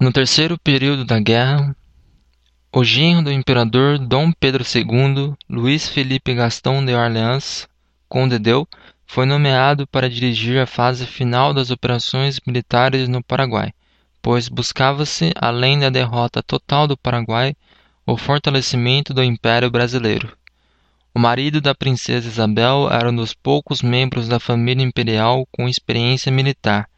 No terceiro período da guerra, o genro do imperador Dom Pedro II, Luís Felipe Gastão de Orleans, Conde Deu, foi nomeado para dirigir a fase final das operações militares no Paraguai, pois buscava-se, além da derrota total do Paraguai, o fortalecimento do Império Brasileiro. O marido da princesa Isabel era um dos poucos membros da família imperial com experiência militar,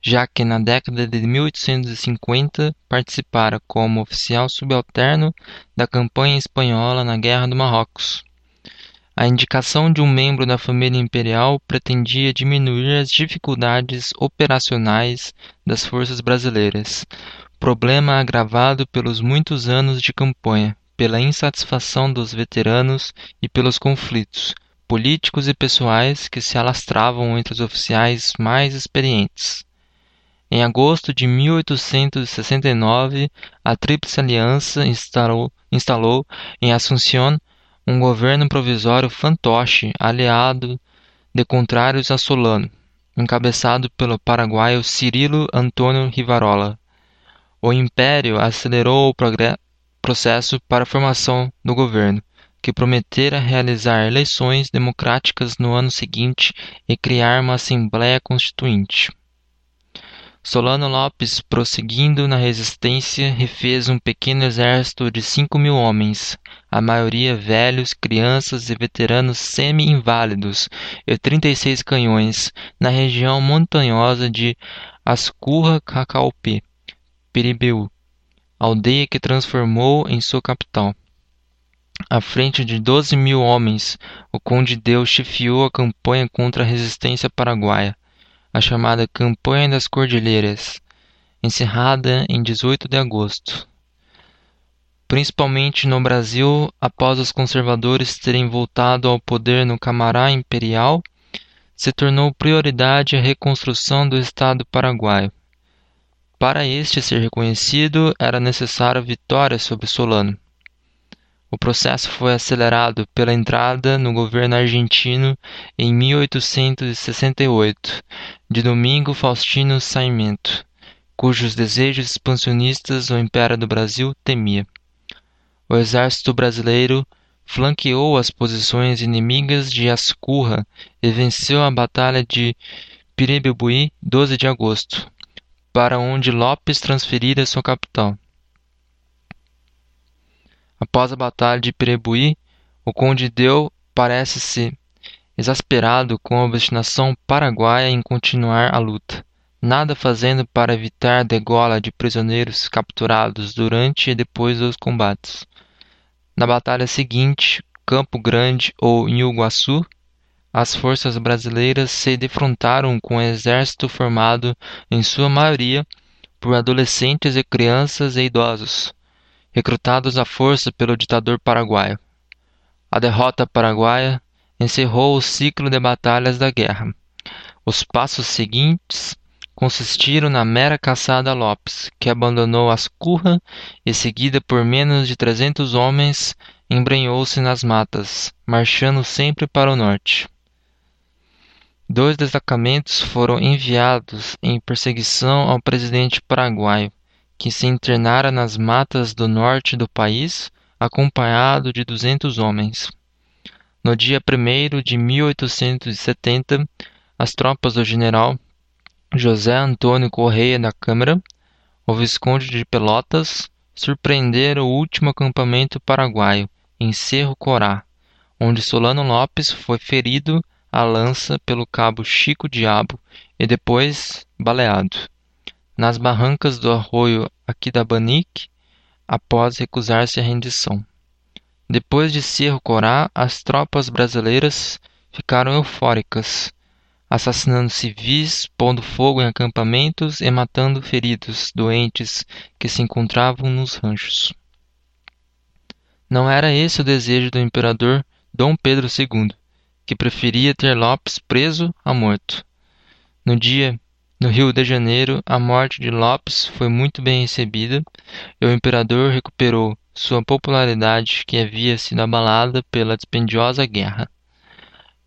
já que na década de 1850 participara como oficial subalterno da campanha espanhola na Guerra do Marrocos. A indicação de um membro da família imperial pretendia diminuir as dificuldades operacionais das forças brasileiras, problema agravado pelos muitos anos de campanha, pela insatisfação dos veteranos e pelos conflitos políticos e pessoais que se alastravam entre os oficiais mais experientes. Em agosto de 1869, a Tríplice Aliança instalou, instalou em Assunção um governo provisório fantoche aliado de contrários a Solano, encabeçado pelo paraguaio Cirilo Antônio Rivarola. O Império acelerou o processo para a formação do governo, que prometera realizar eleições democráticas no ano seguinte e criar uma Assembleia Constituinte. Solano Lopes, prosseguindo na resistência, refez um pequeno exército de cinco mil homens, a maioria velhos, crianças e veteranos semi-inválidos, e trinta e seis canhões, na região montanhosa de Ascurra-Cacaupe, Piribeu, aldeia que transformou em sua capital. À frente de doze mil homens, o conde Deus chefiou a campanha contra a resistência paraguaia, a chamada Campanha das Cordilheiras, encerrada em 18 de agosto. Principalmente no Brasil, após os conservadores terem voltado ao poder no Camará Imperial, se tornou prioridade a reconstrução do Estado paraguaio. Para este ser reconhecido, era necessária vitória sobre Solano. O processo foi acelerado pela entrada no governo argentino em 1868 de Domingo Faustino Sarmiento, cujos desejos expansionistas o Império do Brasil temia. O exército brasileiro flanqueou as posições inimigas de Ascurra e venceu a Batalha de Piribebuí, 12 de agosto, para onde Lopes transferira sua capital. Após a batalha de Pirebuí, o conde Deu parece-se exasperado com a obstinação paraguaia em continuar a luta, nada fazendo para evitar a degola de prisioneiros capturados durante e depois dos combates. Na batalha seguinte, Campo Grande ou Inhuguaçu, as forças brasileiras se defrontaram com um exército formado, em sua maioria, por adolescentes e crianças e idosos, recrutados à força pelo ditador paraguaio. A derrota paraguaia encerrou o ciclo de batalhas da guerra. Os passos seguintes consistiram na mera caçada a Lopes, que abandonou Ascurra e, seguida por menos de trezentos homens, embrenhou-se nas matas, marchando sempre para o norte. Dois destacamentos foram enviados em perseguição ao presidente paraguaio, que se internara nas matas do norte do país, acompanhado de duzentos homens. No dia 1 de 1870, as tropas do general José Antônio Correia da Câmara, o Visconde de Pelotas, surpreenderam o último acampamento paraguaio, em Cerro Corá, onde Solano Lopes foi ferido a lança pelo cabo Chico Diabo e depois baleado, nas barrancas do arroio Aquidabanique, após recusar-se à rendição. Depois de Cerro Corá, as tropas brasileiras ficaram eufóricas, assassinando civis, pondo fogo em acampamentos e matando feridos, doentes que se encontravam nos ranchos. Não era esse o desejo do imperador Dom Pedro II que preferia ter Lopes preso a morto. No dia, no Rio de Janeiro, a morte de Lopes foi muito bem recebida e o imperador recuperou sua popularidade que havia sido abalada pela dispendiosa guerra.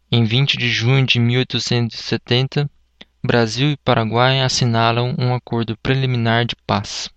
Em 20 de junho de 1870, Brasil e Paraguai assinalam um acordo preliminar de paz.